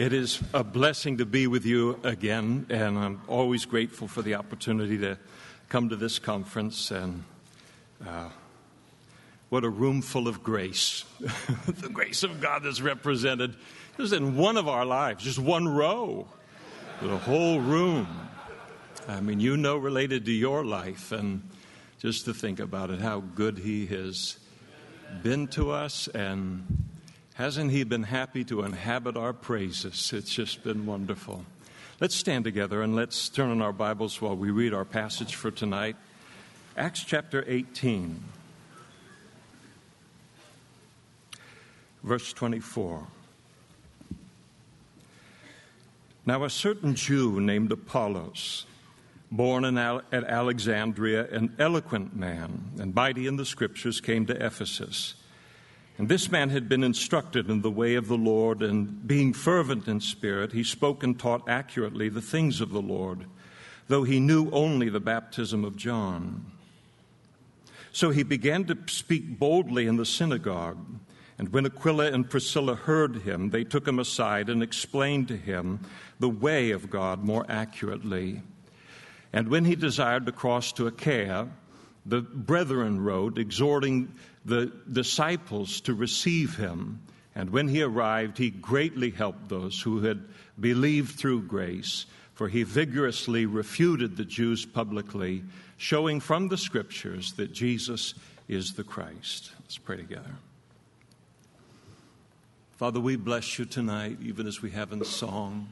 It is a blessing to be with you again, and I'm always grateful for the opportunity to come to this conference. And uh, what a room full of grace. the grace of God is represented just in one of our lives, just one row, the whole room. I mean, you know, related to your life, and just to think about it, how good He has been to us and Hasn't He been happy to inhabit our praises? It's just been wonderful. Let's stand together and let's turn on our Bibles while we read our passage for tonight. Acts chapter 18, verse 24. Now, a certain Jew named Apollos, born at Alexandria, an eloquent man and mighty in the scriptures, came to Ephesus. And this man had been instructed in the way of the Lord, and being fervent in spirit, he spoke and taught accurately the things of the Lord, though he knew only the baptism of John. So he began to speak boldly in the synagogue. And when Aquila and Priscilla heard him, they took him aside and explained to him the way of God more accurately. And when he desired to cross to Achaia, the brethren wrote, exhorting the disciples to receive him. And when he arrived, he greatly helped those who had believed through grace, for he vigorously refuted the Jews publicly, showing from the scriptures that Jesus is the Christ. Let's pray together. Father, we bless you tonight, even as we have in song.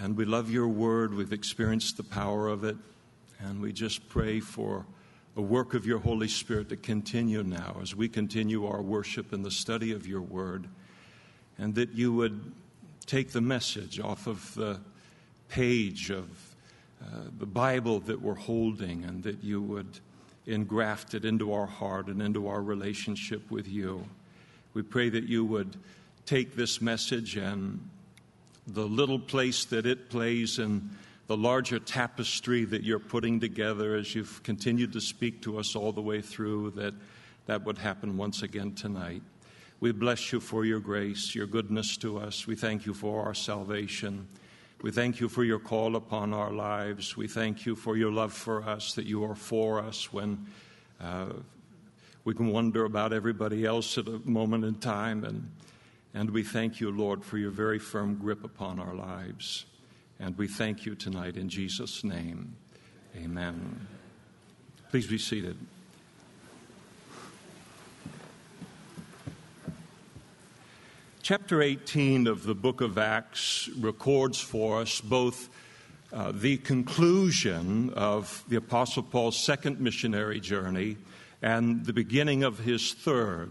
And we love your word. We've experienced the power of it. And we just pray for a work of your Holy Spirit to continue now as we continue our worship and the study of your word, and that you would take the message off of the page of uh, the Bible that we're holding, and that you would engraft it into our heart and into our relationship with you. We pray that you would take this message and the little place that it plays in the larger tapestry that you're putting together as you've continued to speak to us all the way through, that that would happen once again tonight. We bless you for your grace, your goodness to us. We thank you for our salvation. We thank you for your call upon our lives. We thank you for your love for us, that you are for us when uh, we can wonder about everybody else at a moment in time. And, and we thank you, Lord, for your very firm grip upon our lives. And we thank you tonight in Jesus' name. Amen. Please be seated. Chapter 18 of the book of Acts records for us both uh, the conclusion of the Apostle Paul's second missionary journey and the beginning of his third.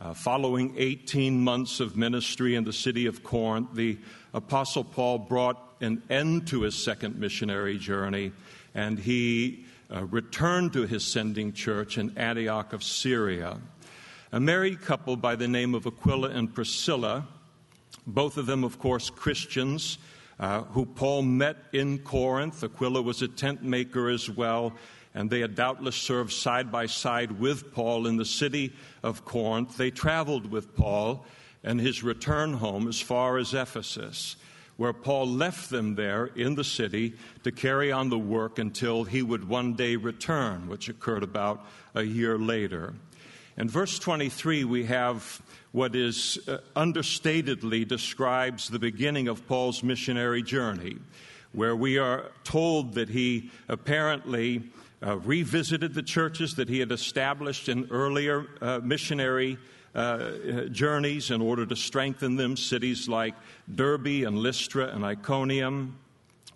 Uh, following 18 months of ministry in the city of Corinth, the Apostle Paul brought an end to his second missionary journey, and he uh, returned to his sending church in Antioch of Syria. A married couple by the name of Aquila and Priscilla, both of them, of course, Christians, uh, who Paul met in Corinth. Aquila was a tent maker as well, and they had doubtless served side by side with Paul in the city of Corinth. They traveled with Paul and his return home as far as Ephesus where Paul left them there in the city to carry on the work until he would one day return, which occurred about a year later. In verse 23, we have what is uh, understatedly describes the beginning of Paul's missionary journey, where we are told that he apparently uh, revisited the churches that he had established in earlier uh, missionary uh, journeys in order to strengthen them, cities like Derbe and Lystra and Iconium.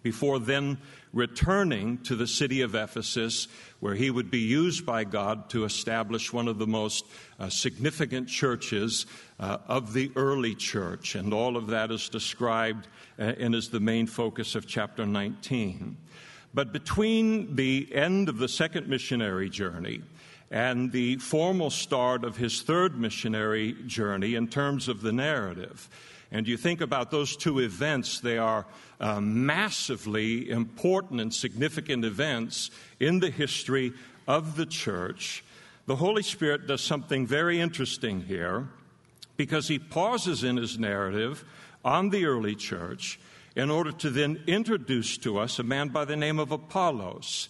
before then returning to the city of Ephesus, where he would be used by God to establish one of the most uh, significant churches uh, of the early church. And all of that is described uh, and is the main focus of chapter 19. But between the end of the second missionary journey and the formal start of his third missionary journey in terms of the narrative, and you think about those two events, they are uh, massively important and significant events in the history of the church. The Holy Spirit does something very interesting here because he pauses in his narrative on the early church in order to then introduce to us a man by the name of Apollos.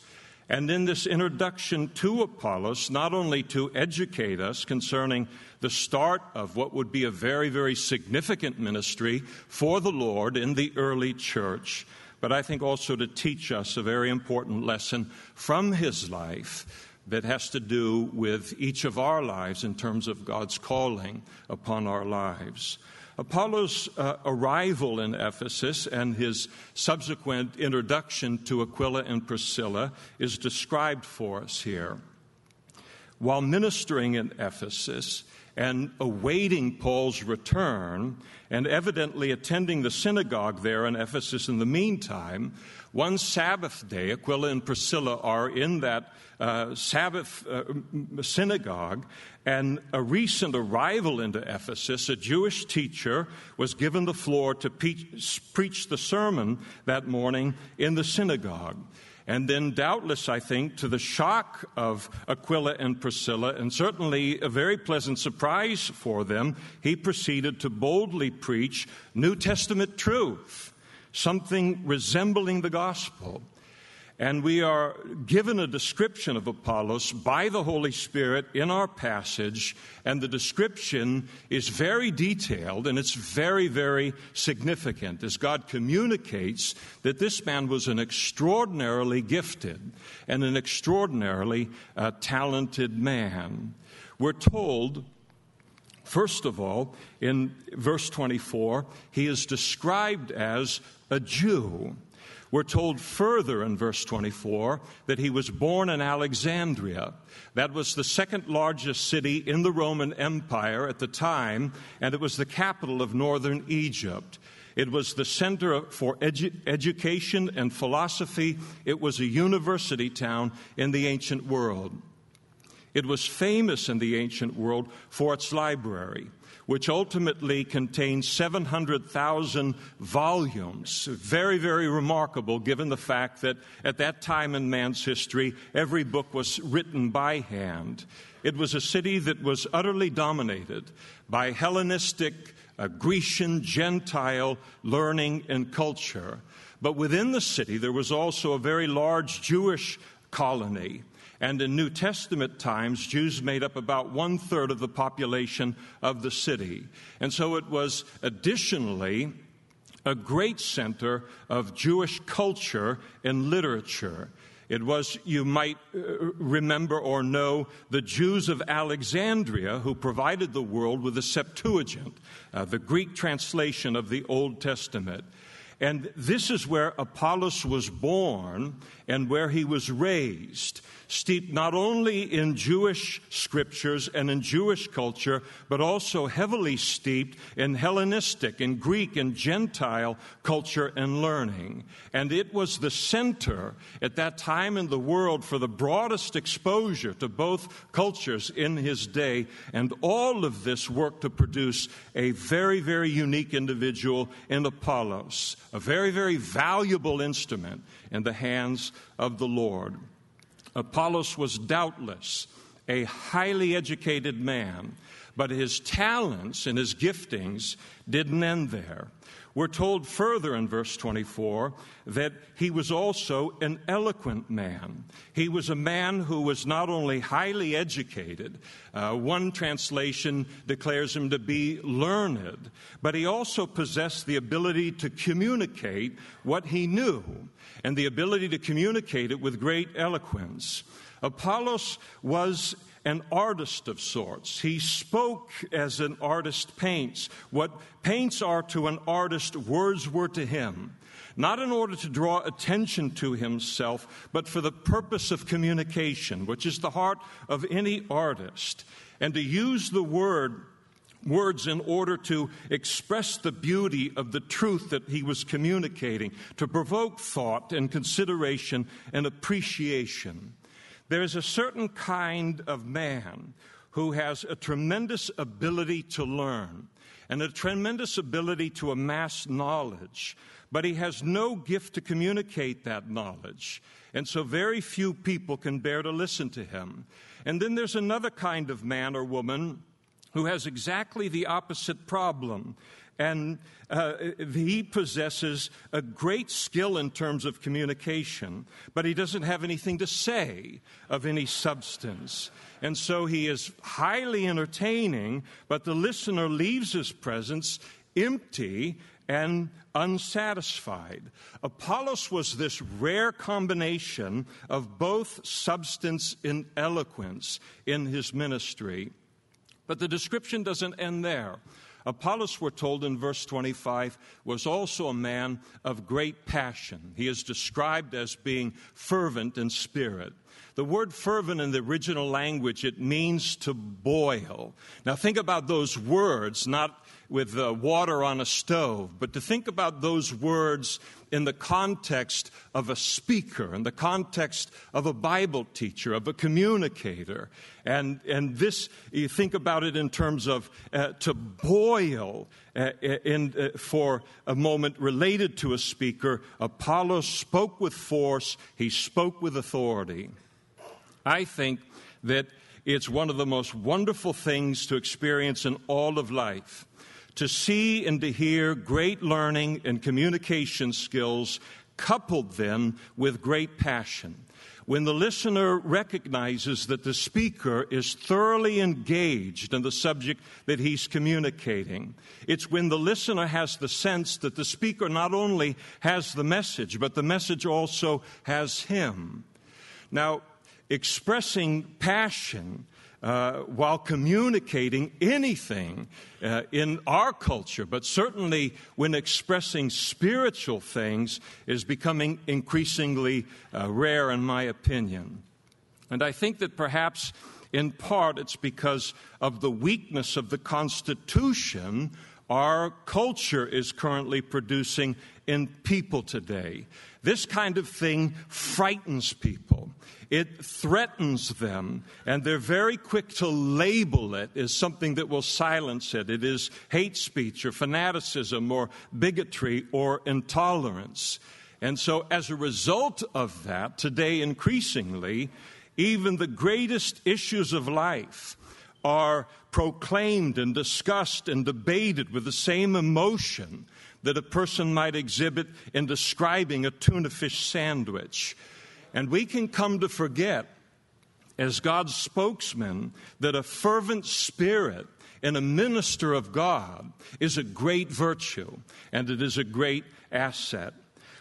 And in this introduction to Apollos, not only to educate us concerning the start of what would be a very, very significant ministry for the Lord in the early church, but I think also to teach us a very important lesson from his life that has to do with each of our lives in terms of God's calling upon our lives. Apollos' uh, arrival in Ephesus and his subsequent introduction to Aquila and Priscilla is described for us here. While ministering in Ephesus, and awaiting Paul's return, and evidently attending the synagogue there in Ephesus in the meantime, one Sabbath day, Aquila and Priscilla are in that uh, Sabbath uh, synagogue, and a recent arrival into Ephesus, a Jewish teacher, was given the floor to preach the sermon that morning in the synagogue. And then, doubtless, I think, to the shock of Aquila and Priscilla, and certainly a very pleasant surprise for them, he proceeded to boldly preach New Testament truth, something resembling the gospel. And we are given a description of Apollos by the Holy Spirit in our passage, and the description is very detailed and it's very, very significant as God communicates that this man was an extraordinarily gifted and an extraordinarily uh, talented man. We're told First of all, in verse 24, he is described as a Jew. We're told further in verse 24 that he was born in Alexandria. That was the second largest city in the Roman Empire at the time, and it was the capital of northern Egypt. It was the center for edu- education and philosophy. It was a university town in the ancient world. It was famous in the ancient world for its library which ultimately contains 700,000 volumes. Very, very remarkable given the fact that at that time in man's history, every book was written by hand. It was a city that was utterly dominated by Hellenistic, uh, Grecian, Gentile learning and culture. But within the city, there was also a very large Jewish colony. And in New Testament times, Jews made up about one third of the population of the city. And so it was additionally a great center of Jewish culture and literature. It was, you might uh, remember or know, the Jews of Alexandria who provided the world with the Septuagint, uh, the Greek translation of the Old Testament. And this is where Apollos was born and where he was raised steeped not only in Jewish scriptures and in Jewish culture, but also heavily steeped in Hellenistic and Greek and Gentile culture and learning. And it was the center at that time in the world for the broadest exposure to both cultures in his day. And all of this worked to produce a very, very unique individual in Apollos, a very, very valuable instrument in the hands of the Lord. Apollos was doubtless a highly educated man, but his talents and his giftings didn't end there. We're told further in verse 24 that he was also an eloquent man. He was a man who was not only highly educated, uh, one translation declares him to be learned, but he also possessed the ability to communicate what he knew and the ability to communicate it with great eloquence. Apollos was an artist of sorts. He spoke as an artist paints. What paints are to an artist, words were to him. Not in order to draw attention to himself, but for the purpose of communication, which is the heart of any artist. And to use the word words in order to express the beauty of the truth that he was communicating, to provoke thought and consideration and appreciation. There is a certain kind of man who has a tremendous ability to learn and a tremendous ability to amass knowledge, but he has no gift to communicate that knowledge. And so very few people can bear to listen to him. And then there's another kind of man or woman who has exactly the opposite problem. And uh, he possesses a great skill in terms of communication, but he doesn't have anything to say of any substance. And so he is highly entertaining, but the listener leaves his presence empty and unsatisfied. Apollos was this rare combination of both substance and eloquence in his ministry. But the description doesn't end there. Apollos, we're told in verse 25, was also a man of great passion. He is described as being fervent in spirit. The word fervent in the original language, it means to boil. Now think about those words, not with uh, water on a stove, but to think about those words in the context of a speaker, in the context of a Bible teacher, of a communicator. And, and this, you think about it in terms of uh, to boil uh, in, uh, for a moment related to a speaker. Apollos spoke with force, he spoke with authority. I think that it's one of the most wonderful things to experience in all of life to see and to hear great learning and communication skills coupled then with great passion. When the listener recognizes that the speaker is thoroughly engaged in the subject that he's communicating, it's when the listener has the sense that the speaker not only has the message, but the message also has him. Now, expressing passion uh, while communicating anything uh, in our culture, but certainly when expressing spiritual things, is becoming increasingly uh, rare, in my opinion. And I think that perhaps in part it's because of the weakness of the Constitution our culture is currently producing in people today. This kind of thing frightens people. It threatens them, and they're very quick to label it as something that will silence it. It is hate speech or fanaticism or bigotry or intolerance. And so, as a result of that, today increasingly, even the greatest issues of life are proclaimed and discussed and debated with the same emotion that a person might exhibit in describing a tuna fish sandwich. And we can come to forget, as God's spokesman, that a fervent spirit and a minister of God is a great virtue and it is a great asset.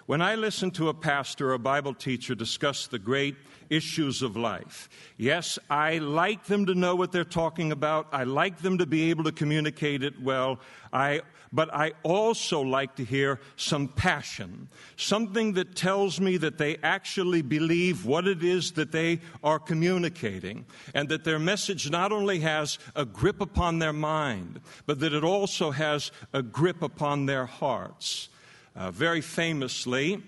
When I listen to a pastor or a Bible teacher discuss the great issues of life. Yes, I like them to know what they're talking about. I like them to be able to communicate it well. I, but I also like to hear some passion, something that tells me that they actually believe what it is that they are communicating, and that their message not only has a grip upon their mind, but that it also has a grip upon their hearts. Uh, very famously,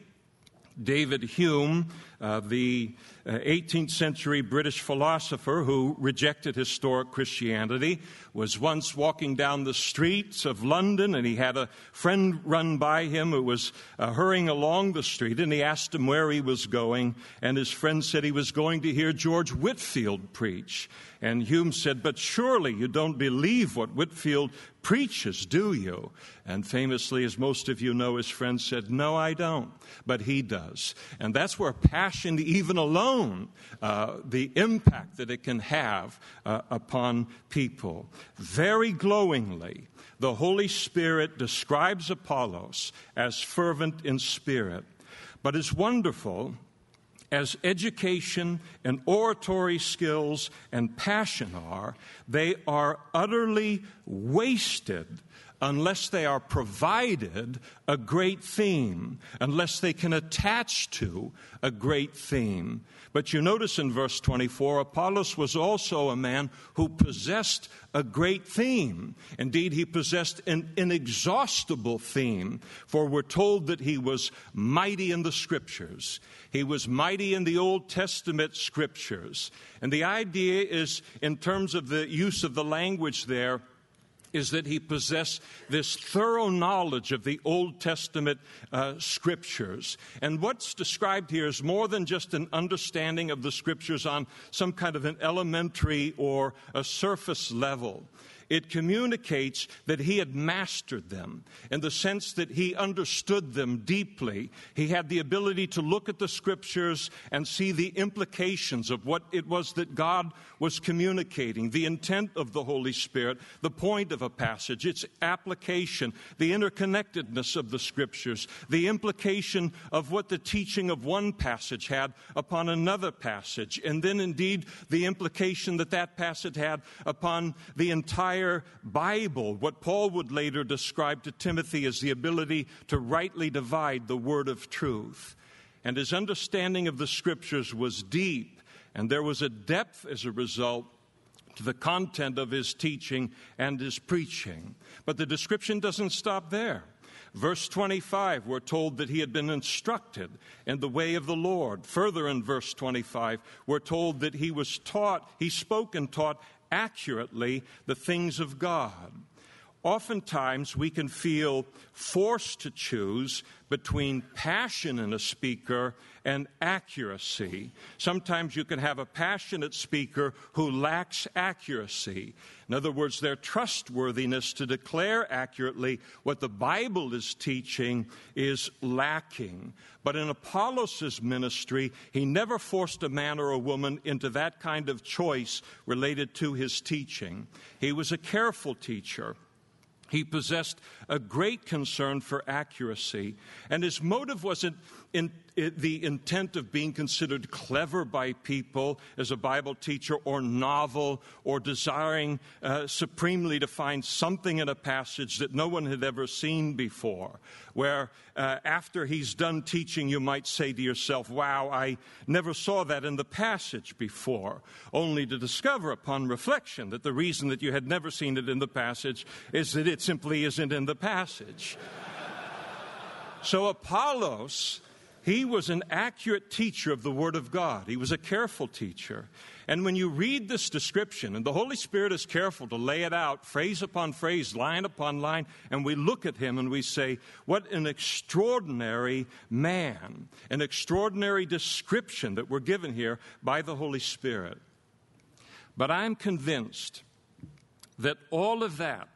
David Hume, uh, the 18th uh, century British philosopher who rejected historic Christianity, was once walking down the streets of London and he had a friend run by him who was uh, hurrying along the street and he asked him where he was going. And his friend said he was going to hear George Whitefield preach. And Hume said, But surely you don't believe what Whitefield preaches, do you? And famously, as most of you know, his friend said, No, I don't, but he does. And that's where passion, even alone, uh, the impact that it can have uh, upon people. Very glowingly, the Holy Spirit describes Apollos as fervent in spirit. But it's wonderful as education and oratory skills and passion are, they are utterly wasted unless they are provided a great theme, unless they can attach to a great theme. But you notice in verse 24, Apollos was also a man who possessed a great theme. Indeed, he possessed an inexhaustible theme, for we're told that he was mighty in the scriptures. He was mighty in the Old Testament scriptures. And the idea is, in terms of the use of the language there, is that he possessed this thorough knowledge of the Old Testament uh, scriptures. And what's described here is more than just an understanding of the scriptures on some kind of an elementary or a surface level it communicates that he had mastered them in the sense that he understood them deeply. He had the ability to look at the scriptures and see the implications of what it was that God was communicating, the intent of the Holy Spirit, the point of a passage, its application, the interconnectedness of the scriptures, the implication of what the teaching of one passage had upon another passage, and then indeed the implication that that passage had upon the entire entire Bible, what Paul would later describe to Timothy as the ability to rightly divide the word of truth. And his understanding of the scriptures was deep, and there was a depth as a result to the content of his teaching and his preaching. But the description doesn't stop there. Verse 25, we're told that he had been instructed in the way of the Lord. Further in verse 25, we're told that he was taught, he spoke and taught accurately the things of God. Oftentimes, we can feel forced to choose between passion in a speaker and accuracy. Sometimes you can have a passionate speaker who lacks accuracy. In other words, their trustworthiness to declare accurately what the Bible is teaching is lacking. But in Apollos' ministry, he never forced a man or a woman into that kind of choice related to his teaching. He was a careful teacher. He possessed a great concern for accuracy, and his motive wasn't in, in, the intent of being considered clever by people as a Bible teacher, or novel, or desiring uh, supremely to find something in a passage that no one had ever seen before. Where uh, after he's done teaching, you might say to yourself, Wow, I never saw that in the passage before, only to discover upon reflection that the reason that you had never seen it in the passage is that it simply isn't in the passage. So Apollos he was an accurate teacher of the Word of God. He was a careful teacher. And when you read this description, and the Holy Spirit is careful to lay it out, phrase upon phrase, line upon line, and we look at him and we say, What an extraordinary man, an extraordinary description that we're given here by the Holy Spirit. But I'm convinced that all of that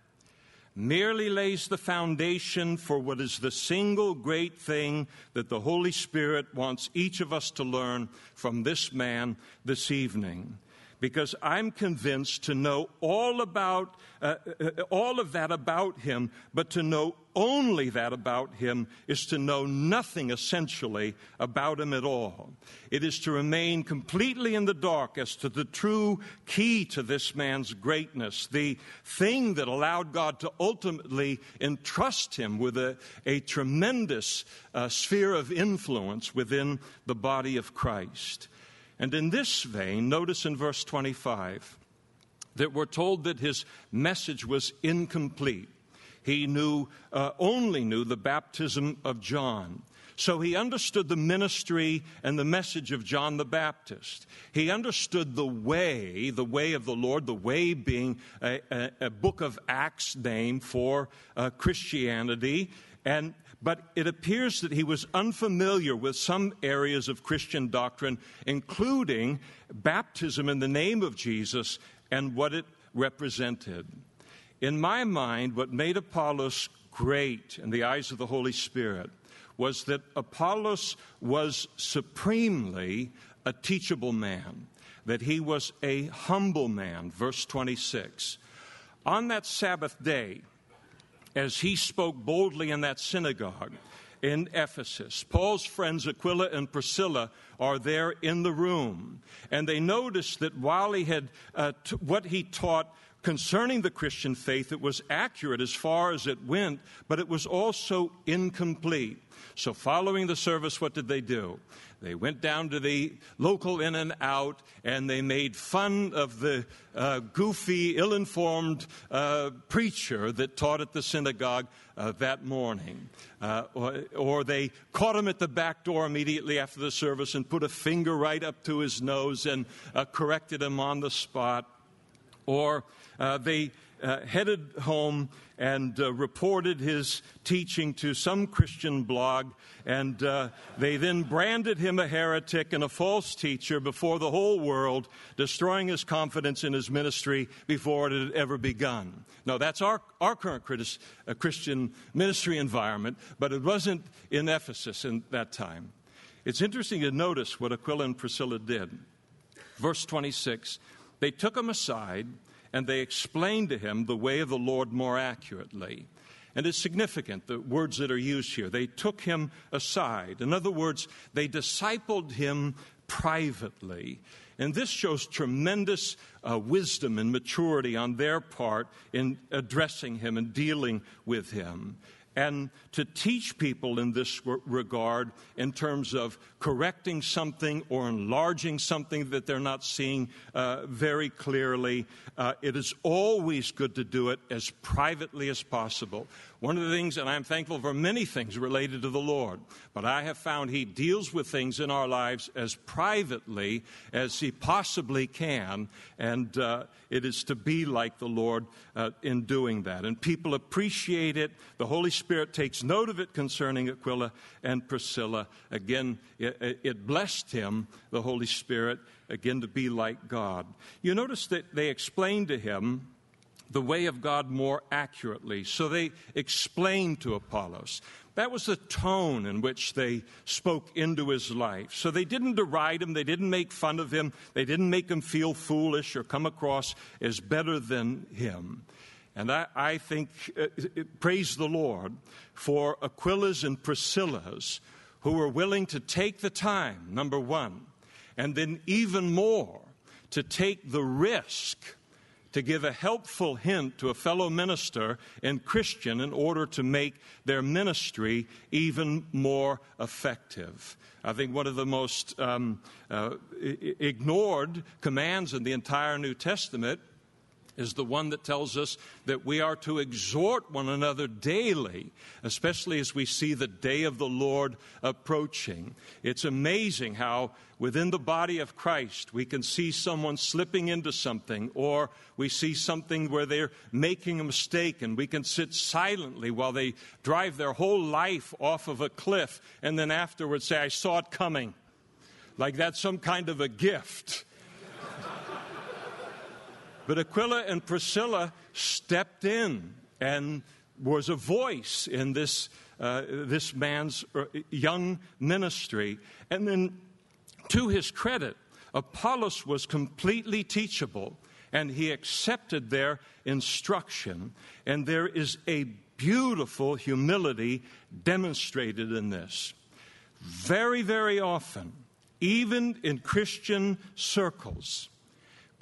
merely lays the foundation for what is the single great thing that the Holy Spirit wants each of us to learn from this man this evening because I'm convinced to know all about uh, uh, all of that about him, but to know only that about him is to know nothing essentially about him at all. It is to remain completely in the dark as to the true key to this man's greatness, the thing that allowed God to ultimately entrust him with a, a tremendous uh, sphere of influence within the body of Christ. And in this vein, notice in verse 25 that we're told that his message was incomplete. He knew, uh, only knew the baptism of John. So he understood the ministry and the message of John the Baptist. He understood the way, the way of the Lord, the way being a, a, a book of Acts name for uh, Christianity. And but it appears that he was unfamiliar with some areas of Christian doctrine, including baptism in the name of Jesus and what it represented. In my mind, what made Apollos great in the eyes of the Holy Spirit was that Apollos was supremely a teachable man, that he was a humble man. Verse 26. On that Sabbath day, as he spoke boldly in that synagogue, in Ephesus. Paul's friends Aquila and Priscilla are there in the room, and they notice that while he had uh, t- what he taught concerning the Christian faith, it was accurate as far as it went, but it was also incomplete. So, following the service, what did they do? They went down to the local in and out and they made fun of the uh, goofy, ill informed uh, preacher that taught at the synagogue uh, that morning. Uh, or, or, they caught him at the back door immediately after the service and put a finger right up to his nose and uh, corrected him on the spot. Or uh, they uh, headed home and uh, reported his teaching to some Christian blog, and uh, they then branded him a heretic and a false teacher before the whole world, destroying his confidence in his ministry before it had ever begun. Now, that's our, our current uh, Christian ministry environment, but it wasn't in Ephesus in that time. It's interesting to notice what Aquila and Priscilla did. Verse 26 they took him aside and they explained to him the way of the Lord more accurately. And it's significant, the words that are used here. They took him aside. In other words, they discipled him privately. And this shows tremendous uh, wisdom and maturity on their part in addressing him and dealing with him and to teach people in this regard in terms of correcting something or enlarging something that they're not seeing uh, very clearly. Uh, it is always good to do it as privately as possible. One of the things, and I'm thankful for many things related to the Lord, but I have found He deals with things in our lives as privately as He possibly can, and uh, it is to be like the Lord uh, in doing that. And people appreciate it. The Holy Spirit takes note of it concerning Aquila and Priscilla. Again, it, it blessed him, the Holy Spirit, again to be like God. You notice that they explained to him the way of God more accurately. So they explained to Apollos. That was the tone in which they spoke into his life. So they didn't deride him, they didn't make fun of him, they didn't make him feel foolish or come across as better than him. And I, I think, uh, praise the Lord for Aquila's and Priscilla's who were willing to take the time, number one, and then even more to take the risk to give a helpful hint to a fellow minister and Christian in order to make their ministry even more effective. I think one of the most um, uh, ignored commands in the entire New Testament is the one that tells us that we are to exhort one another daily, especially as we see the day of the Lord approaching. It's amazing how within the body of Christ we can see someone slipping into something, or we see something where they're making a mistake, and we can sit silently while they drive their whole life off of a cliff, and then afterwards say, I saw it coming. Like that's some kind of a gift but Aquila and Priscilla stepped in and was a voice in this, uh, this man's uh, young ministry. And then, to his credit, Apollos was completely teachable and he accepted their instruction. And there is a beautiful humility demonstrated in this. Very, very often, even in Christian circles,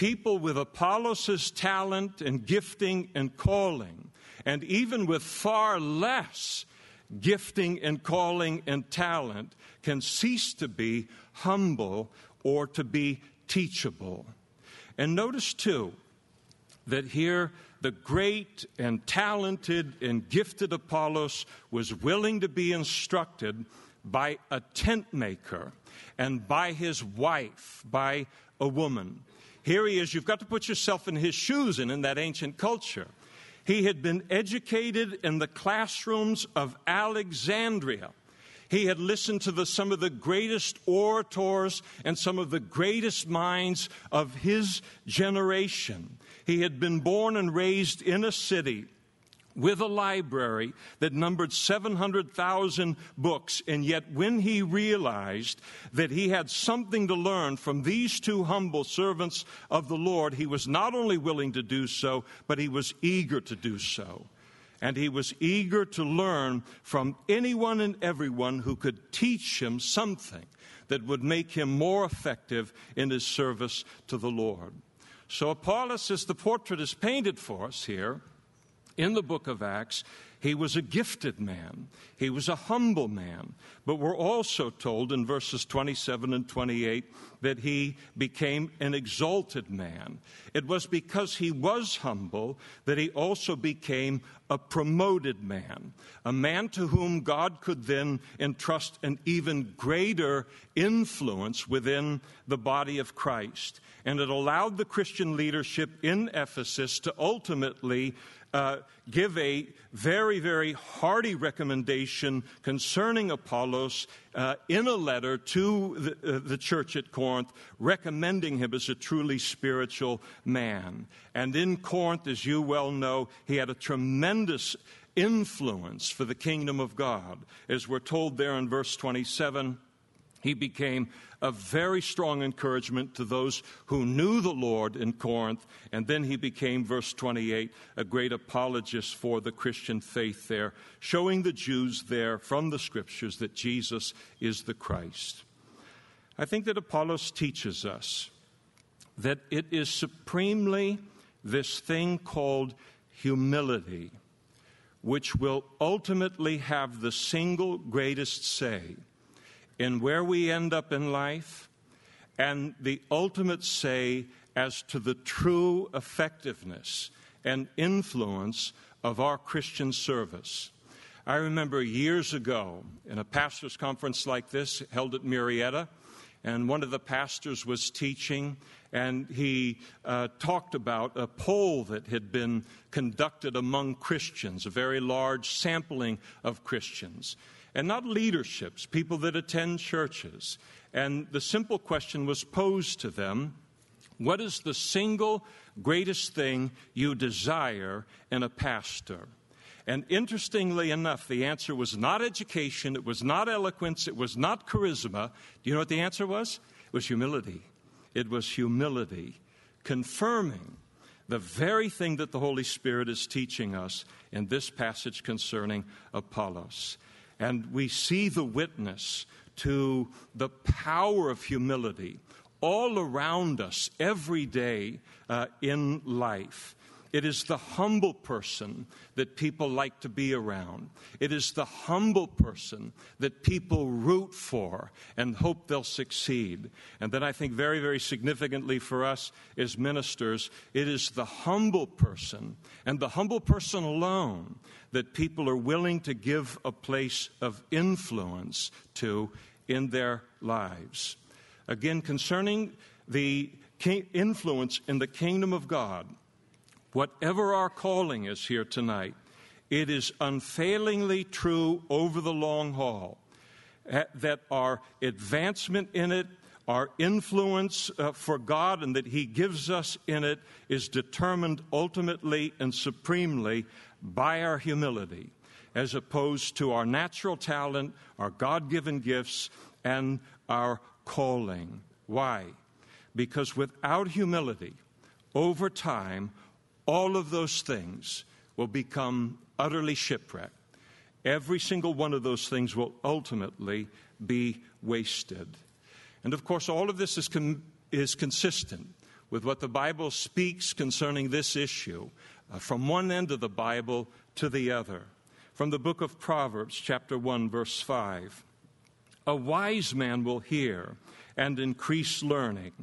people with Apollos' talent and gifting and calling, and even with far less gifting and calling and talent, can cease to be humble or to be teachable. And notice too that here the great and talented and gifted Apollos was willing to be instructed by a tent maker and by his wife, by a woman. Here he is. You've got to put yourself in his shoes and in that ancient culture. He had been educated in the classrooms of Alexandria. He had listened to the, some of the greatest orators and some of the greatest minds of his generation. He had been born and raised in a city with a library that numbered 700,000 books. And yet, when he realized that he had something to learn from these two humble servants of the Lord, he was not only willing to do so, but he was eager to do so. and he was eager to learn from anyone and everyone who could teach him something that would make him more effective in his service to the Lord. So, Apollos, as the portrait is painted for us here in the book of Acts, he was a gifted man. He was a humble man. But we're also told in verses 27 and 28 that he became an exalted man. It was because he was humble that he also became a promoted man, a man to whom God could then entrust an even greater influence within the body of Christ. And it allowed the Christian leadership in Ephesus to ultimately uh, give a very, very hearty recommendation concerning Apollos uh, in a letter to the, uh, the, church at Corinth, recommending him as a truly spiritual man. And in Corinth, as you well know, he had a tremendous influence for the kingdom of God. As we're told there in verse 27, he became a very strong encouragement to those who knew the Lord in Corinth. And then he became, verse 28, a great apologist for the Christian faith there, showing the Jews there from the scriptures that Jesus is the Christ. I think that Apollos teaches us that it is supremely this thing called humility, which will ultimately have the single greatest say in where we end up in life and the ultimate say as to the true effectiveness and influence of our Christian service. I remember years ago in a pastor's conference like this held at Murrieta, and one of the pastors was teaching, and he uh, talked about a poll that had been conducted among Christians, a very large sampling of Christians and not leaderships, people that attend churches. And the simple question was posed to them What is the single greatest thing you desire in a pastor? And interestingly enough, the answer was not education, it was not eloquence, it was not charisma. Do you know what the answer was? It was humility. It was humility, confirming the very thing that the Holy Spirit is teaching us in this passage concerning Apollos. And we see the witness to the power of humility all around us every day uh, in life. It is the humble person that people like to be around. It is the humble person that people root for and hope they'll succeed. And then I think very, very significantly for us as ministers, it is the humble person and the humble person alone that people are willing to give a place of influence to in their lives. Again, concerning the influence in the kingdom of God, Whatever our calling is here tonight, it is unfailingly true over the long haul that our advancement in it, our influence uh, for God, and that He gives us in it is determined ultimately and supremely by our humility, as opposed to our natural talent, our God given gifts, and our calling. Why? Because without humility, over time, all of those things will become utterly shipwrecked. Every single one of those things will ultimately be wasted. And of course, all of this is, con- is consistent with what the Bible speaks concerning this issue uh, from one end of the Bible to the other. From the book of Proverbs, chapter 1, verse 5 A wise man will hear and increase learning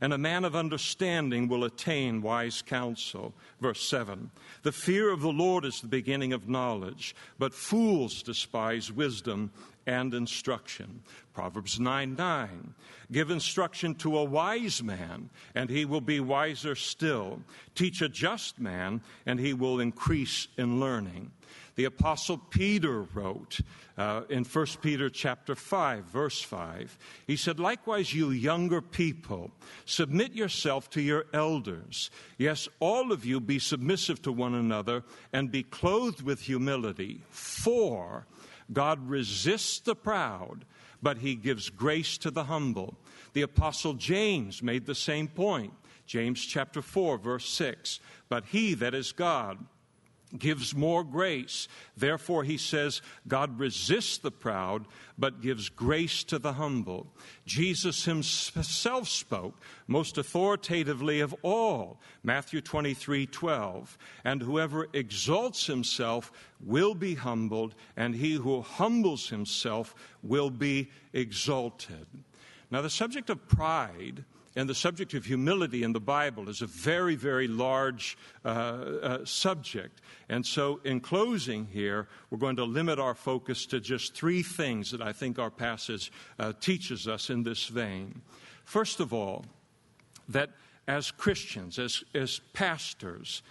and a man of understanding will attain wise counsel. Verse 7 The fear of the Lord is the beginning of knowledge, but fools despise wisdom and instruction. Proverbs 9 9. Give instruction to a wise man, and he will be wiser still. Teach a just man, and he will increase in learning. The apostle Peter wrote uh, in 1 Peter chapter 5 verse 5. He said, "Likewise you younger people, submit yourself to your elders. Yes, all of you be submissive to one another and be clothed with humility, for God resists the proud, but he gives grace to the humble." The apostle James made the same point. James chapter 4 verse 6. But he that is God gives more grace. Therefore, he says, God resists the proud, but gives grace to the humble. Jesus himself spoke most authoritatively of all, Matthew 23 12. And whoever exalts himself will be humbled, and he who humbles himself will be exalted. Now, the subject of pride and the subject of humility in the Bible is a very, very large uh, uh, subject. And so, in closing here, we're going to limit our focus to just three things that I think our passage uh, teaches us in this vein. First of all, that as Christians, as, as pastors,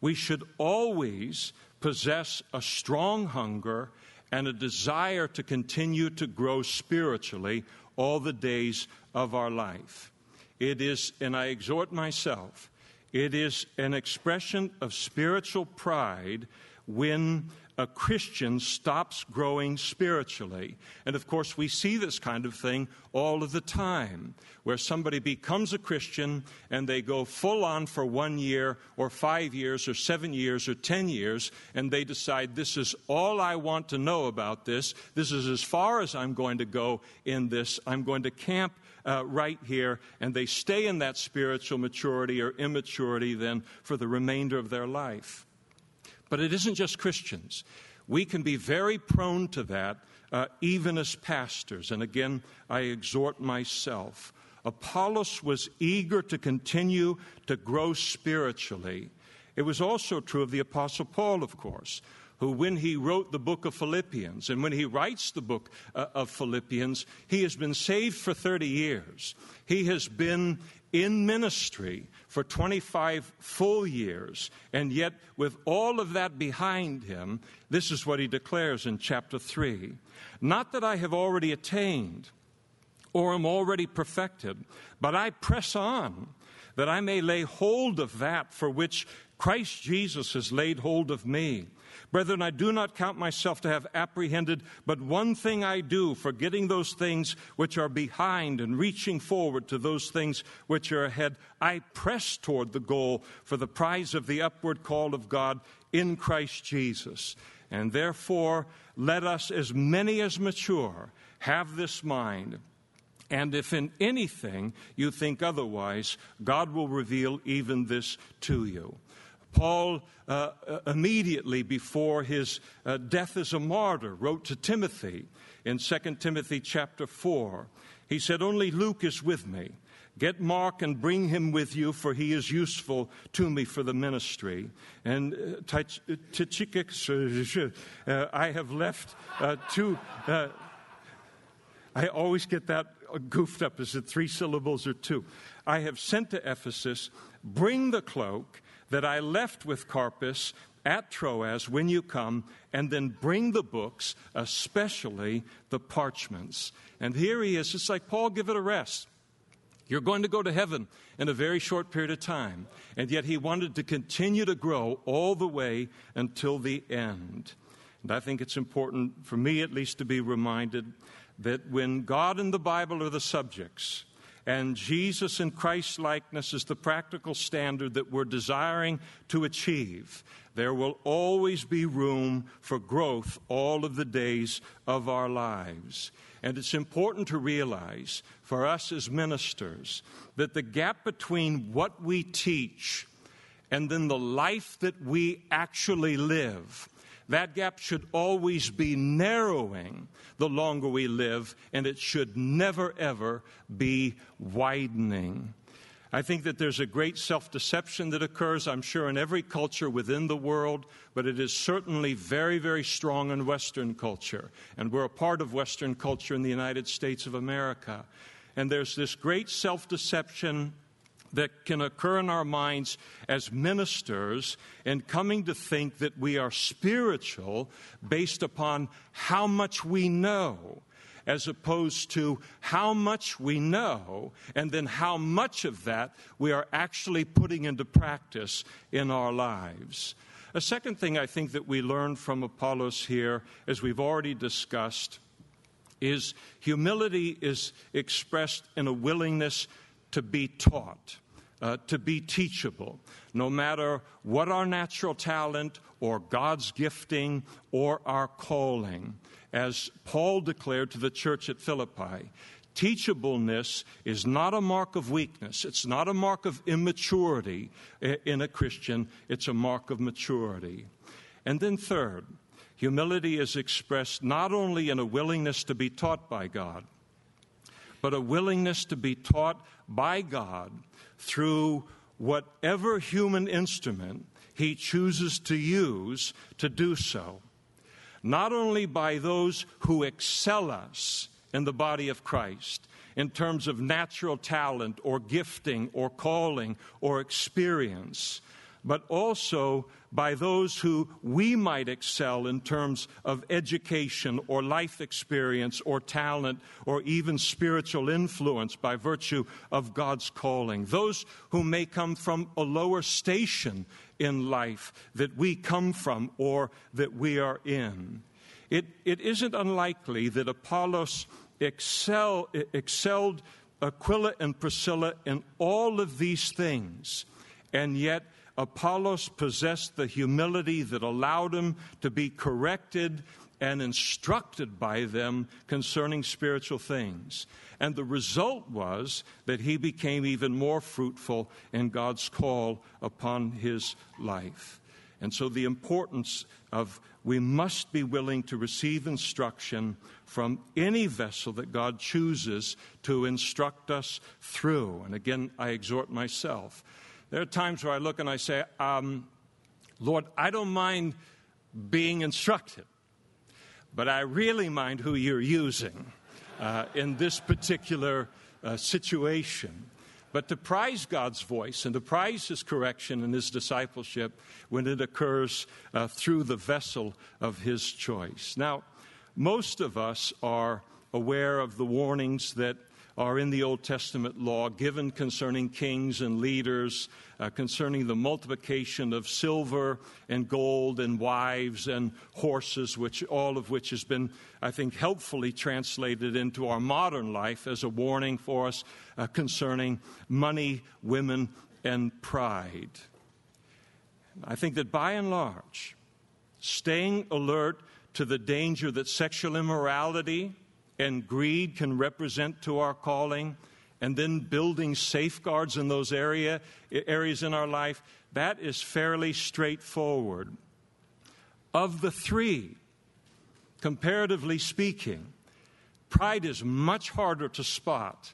we should always possess a strong hunger and a desire to continue to grow spiritually all the days of our life. It is, and I exhort myself, it is an expression of spiritual pride when a Christian stops growing spiritually. And of course, we see this kind of thing all of the time, where somebody becomes a Christian and they go full on for one year or five years or seven years or ten years, and they decide, this is all I want to know about this. This is as far as I'm going to go in this. I'm going to camp uh, right here, and they stay in that spiritual maturity or immaturity then for the remainder of their life. But it isn't just Christians. We can be very prone to that, uh, even as pastors. And again, I exhort myself. Apollos was eager to continue to grow spiritually. It was also true of the Apostle Paul, of course who, when he wrote the book of Philippians, and when he writes the book uh, of Philippians, he has been saved for 30 years. He has been in ministry for 25 full years, and yet, with all of that behind him, this is what he declares in chapter 3 Not that I have already attained or am already perfected, but I press on that I may lay hold of that for which Christ Jesus has laid hold of me. Brethren, I do not count myself to have apprehended, but one thing I do, forgetting those things which are behind and reaching forward to those things which are ahead, I press toward the goal for the prize of the upward call of God in Christ Jesus. And therefore, let us, as many as mature, have this mind. And if in anything you think otherwise, God will reveal even this to you. Paul, uh, uh, immediately before his uh, death as a martyr, wrote to Timothy in 2 Timothy chapter 4. He said, Only Luke is with me. Get Mark and bring him with you, for he is useful to me for the ministry. And uh, uh I have left uh, two. Uh, I always get that goofed up. Is it three syllables or two? I have sent to Ephesus, bring the cloak that I left with Carpus at Troas when you come, and then bring the books, especially the parchments. And here he is. It's like, Paul, give it a rest. You're going to go to heaven in a very short period of time. And yet he wanted to continue to grow all the way until the end. And I think it's important, for me at least, to be reminded that when God and the Bible are the subjects, and Jesus in Christ likeness is the practical standard that we're desiring to achieve. There will always be room for growth all of the days of our lives. And it's important to realize for us as ministers that the gap between what we teach and then the life that we actually live that gap should always be narrowing the longer we live, and it should never, ever be widening. I think that there's a great self deception that occurs, I'm sure, in every culture within the world, but it is certainly very, very strong in Western culture. And we're a part of Western culture in the United States of America. And there's this great self deception that can occur in our minds as ministers and coming to think that we are spiritual based upon how much we know as opposed to how much we know and then how much of that we are actually putting into practice in our lives. A second thing I think that we learn from Apollos here, as we've already discussed, is humility is expressed in a willingness to be taught uh, to be teachable, no matter what our natural talent or God's gifting or our calling. As Paul declared to the church at Philippi, teachableness is not a mark of weakness, it's not a mark of immaturity in a Christian, it's a mark of maturity. And then, third, humility is expressed not only in a willingness to be taught by God, but a willingness to be taught by God through whatever human instrument he chooses to use to do so. Not only by those who excel us in the body of Christ in terms of natural talent or gifting or calling or experience, but also by those who we might excel in terms of education or life experience or talent or even spiritual influence by virtue of God's calling. Those who may come from a lower station in life that we come from or that we are in. It, it isn't unlikely that Apollos excel, excelled Aquila and Priscilla in all of these things, and yet Apollos possessed the humility that allowed him to be corrected and instructed by them concerning spiritual things. And the result was that he became even more fruitful in God's call upon his life. And so, the importance of we must be willing to receive instruction from any vessel that God chooses to instruct us through. And again, I exhort myself there are times where I look and I say, um, Lord, I don't mind being instructed, but I really mind who you're using uh, in this particular uh, situation. But to prize God's voice and to prize His correction and His discipleship when it occurs uh, through the vessel of His choice. Now, most of us are aware of the warnings that are in the Old Testament law given concerning kings and leaders, uh, concerning the multiplication of silver and gold and wives and horses, which all of which has been, I think, helpfully translated into our modern life as a warning for us uh, concerning money, women, and pride. I think that by and large, staying alert to the danger that sexual immorality, and greed can represent to our calling, and then building safeguards in those area, areas in our life, that is fairly straightforward. Of the three, comparatively speaking, pride is much harder to spot.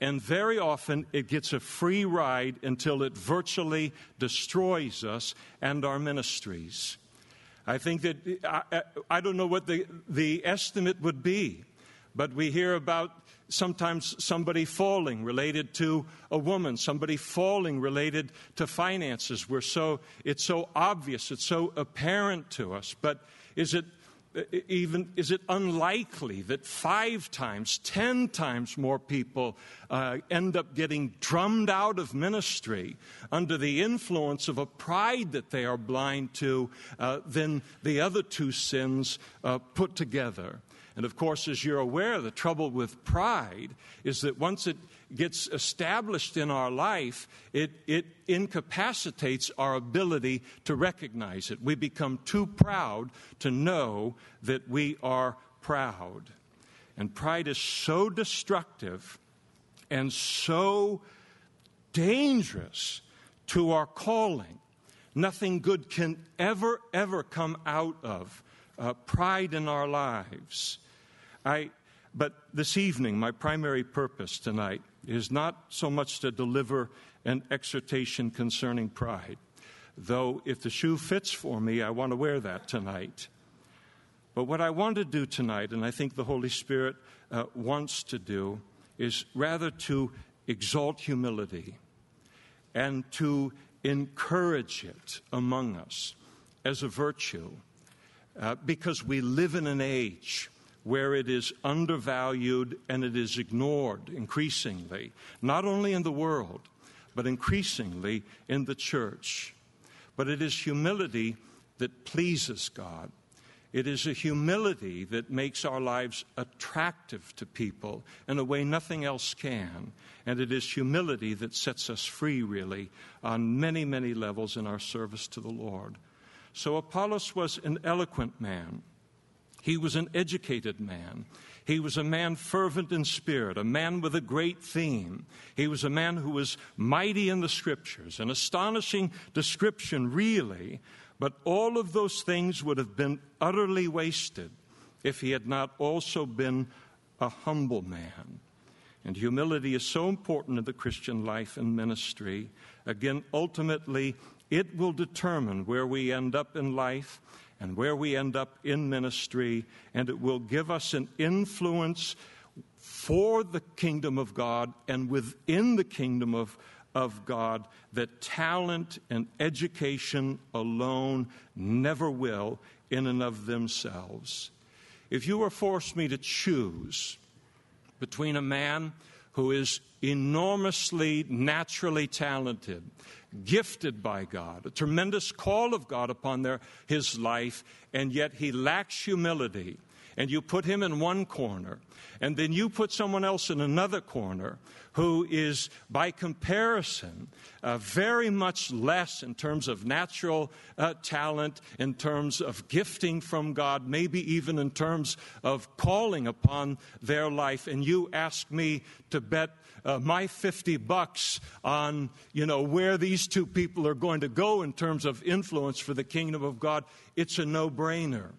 And very often it gets a free ride until it virtually destroys us and our ministries. I think that I, I, don't know what the, the estimate would be but we hear about sometimes somebody falling related to a woman, somebody falling related to finances. We're so, it's so obvious, it's so apparent to us. But is it even is it unlikely that five times, ten times more people uh, end up getting drummed out of ministry under the influence of a pride that they are blind to uh, than the other two sins uh, put together? And of course, as you're aware, the trouble with pride is that once it gets established in our life, it, it incapacitates our ability to recognize it. We become too proud to know that we are proud. And pride is so destructive and so dangerous to our calling. Nothing good can ever, ever come out of uh, pride in our lives. I, but this evening, my primary purpose tonight is not so much to deliver an exhortation concerning pride, though if the shoe fits for me, I want to wear that tonight. But what I want to do tonight, and I think the Holy Spirit uh, wants to do, is rather to exalt humility and to encourage it among us as a virtue, uh, because we live in an age where it is undervalued and it is ignored increasingly, not only in the world, but increasingly in the church. But it is humility that pleases God. It is a humility that makes our lives attractive to people in a way nothing else can. And it is humility that sets us free, really, on many, many levels in our service to the Lord. So Apollos was an eloquent man. He was an educated man. He was a man fervent in spirit, a man with a great theme. He was a man who was mighty in the scriptures, an astonishing description, really, but all of those things would have been utterly wasted if he had not also been a humble man. And humility is so important in the Christian life and ministry. Again, ultimately, it will determine where we end up in life and where we end up in ministry, and it will give us an influence for the kingdom of God and within the kingdom of of God that talent and education alone never will in and of themselves. If you were forced me to choose between a man who is enormously naturally talented, gifted by God, a tremendous call of God upon their, his life, and yet he lacks humility, and you put him in one corner, and then you put someone else in another corner who is, by comparison, uh, very much less in terms of natural uh, talent, in terms of gifting from God, maybe even in terms of calling upon their life. And you ask me to bet uh, my 50 bucks on, you know, where these two people are going to go in terms of influence for the kingdom of God, it's a no brainer.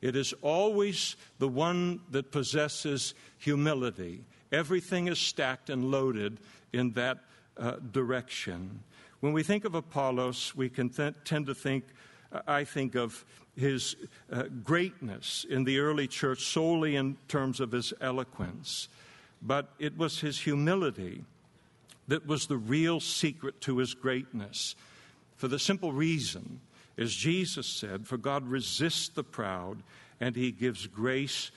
It is always the one that possesses humility. Everything is stacked and loaded in that uh, direction. When we think of Apollos, we can th- tend to think, uh, I think, of his uh, greatness in the early church solely in terms of his eloquence. But it was his humility that was the real secret to his greatness. For the simple reason, as Jesus said, for God resists the proud and he gives grace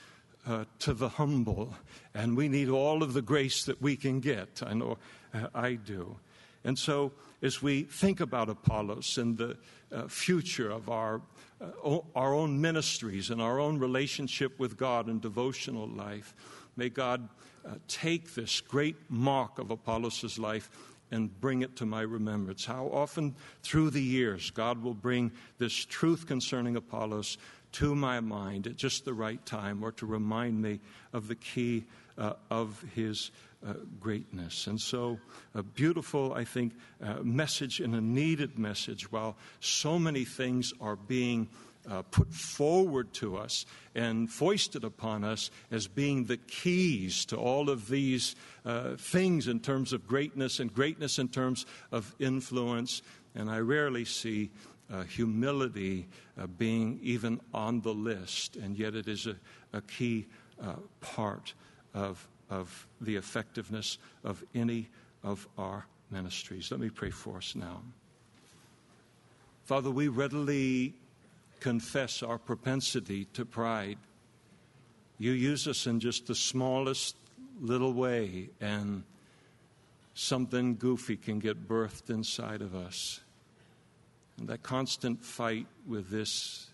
uh, to the humble, and we need all of the grace that we can get. I know uh, I do. And so, as we think about Apollos and the uh, future of our, uh, our own ministries and our own relationship with God and devotional life, may God uh, take this great mark of Apollos' life and bring it to my remembrance. How often through the years God will bring this truth concerning Apollos to my mind at just the right time or to remind me of the key uh, of his uh, greatness. And so, a beautiful, I think, uh, message and a needed message while so many things are being. Uh, put forward to us and foisted upon us as being the keys to all of these uh, things in terms of greatness and greatness in terms of influence. And I rarely see uh, humility uh, being even on the list, and yet it is a, a key uh, part of, of the effectiveness of any of our ministries. Let me pray for us now. Father, we readily confess our propensity to pride. You use us in just the smallest little way, and something goofy can get birthed inside of us. And that constant fight with this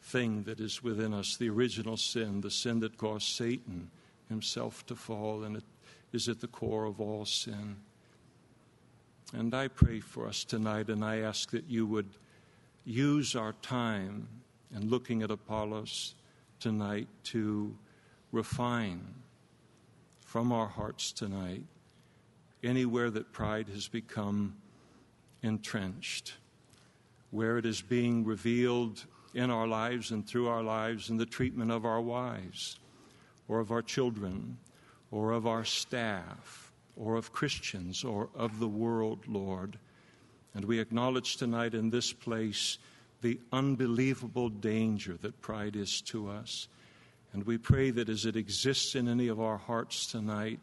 thing that is within us, the original sin, the sin that caused Satan himself to fall, and it is at the core of all sin. And I pray for us tonight, and I ask that you would use our time and looking at Apollos tonight to refine from our hearts tonight anywhere that pride has become entrenched where it is being revealed in our lives and through our lives in the treatment of our wives or of our children or of our staff or of Christians or of the world, Lord. And we acknowledge tonight in this place the unbelievable danger that pride is to us. And we pray that as it exists in any of our hearts tonight,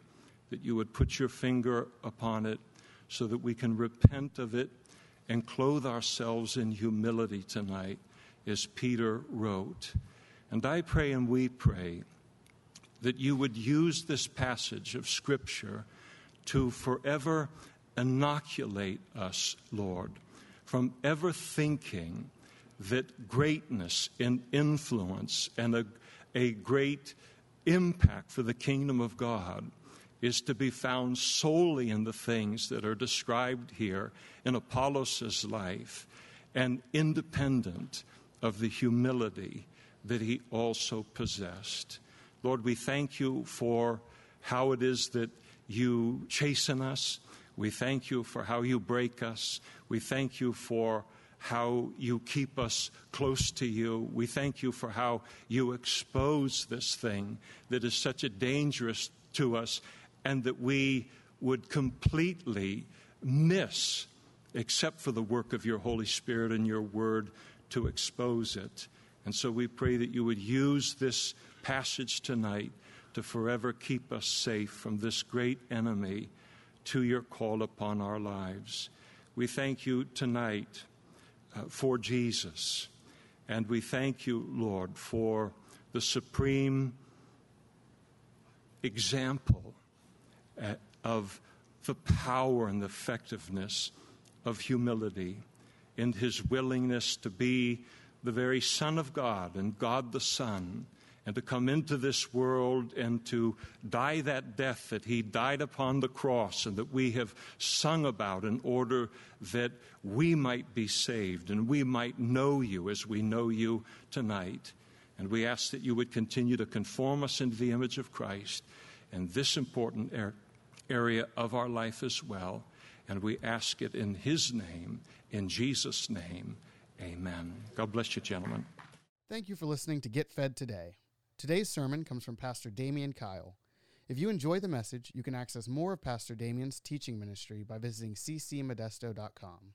that you would put your finger upon it so that we can repent of it and clothe ourselves in humility tonight, as Peter wrote. And I pray and we pray that you would use this passage of Scripture to forever inoculate us, Lord, from ever thinking that greatness and influence and a, a great impact for the kingdom of God is to be found solely in the things that are described here in Apollos' life and independent of the humility that he also possessed. Lord, we thank you for how it is that you chasten us. We thank you for how you break us. We thank you for how you keep us close to you. We thank you for how you expose this thing that is such a dangerous to us and that we would completely miss except for the work of your Holy Spirit and your word to expose it. And so we pray that you would use this passage tonight to forever keep us safe from this great enemy to your call upon our lives. We thank you tonight uh, for Jesus. And we thank you, Lord, for the supreme example uh, of the power and the effectiveness of humility in his willingness to be the very Son of God and God the Son, and to come into this world and to die that death that he died upon the cross and that we have sung about in order that we might be saved and we might know you as we know you tonight. And we ask that you would continue to conform us into the image of Christ in this important er, area of our life as well. And we ask it in His name, in Jesus' name. Amen. God bless you, gentlemen. Thank you for listening to Get Fed Today. Today's sermon comes from Pastor Damian Kyle. If you enjoy the message, you can access more of Pastor Damian's teaching ministry by visiting ccmodesto.com.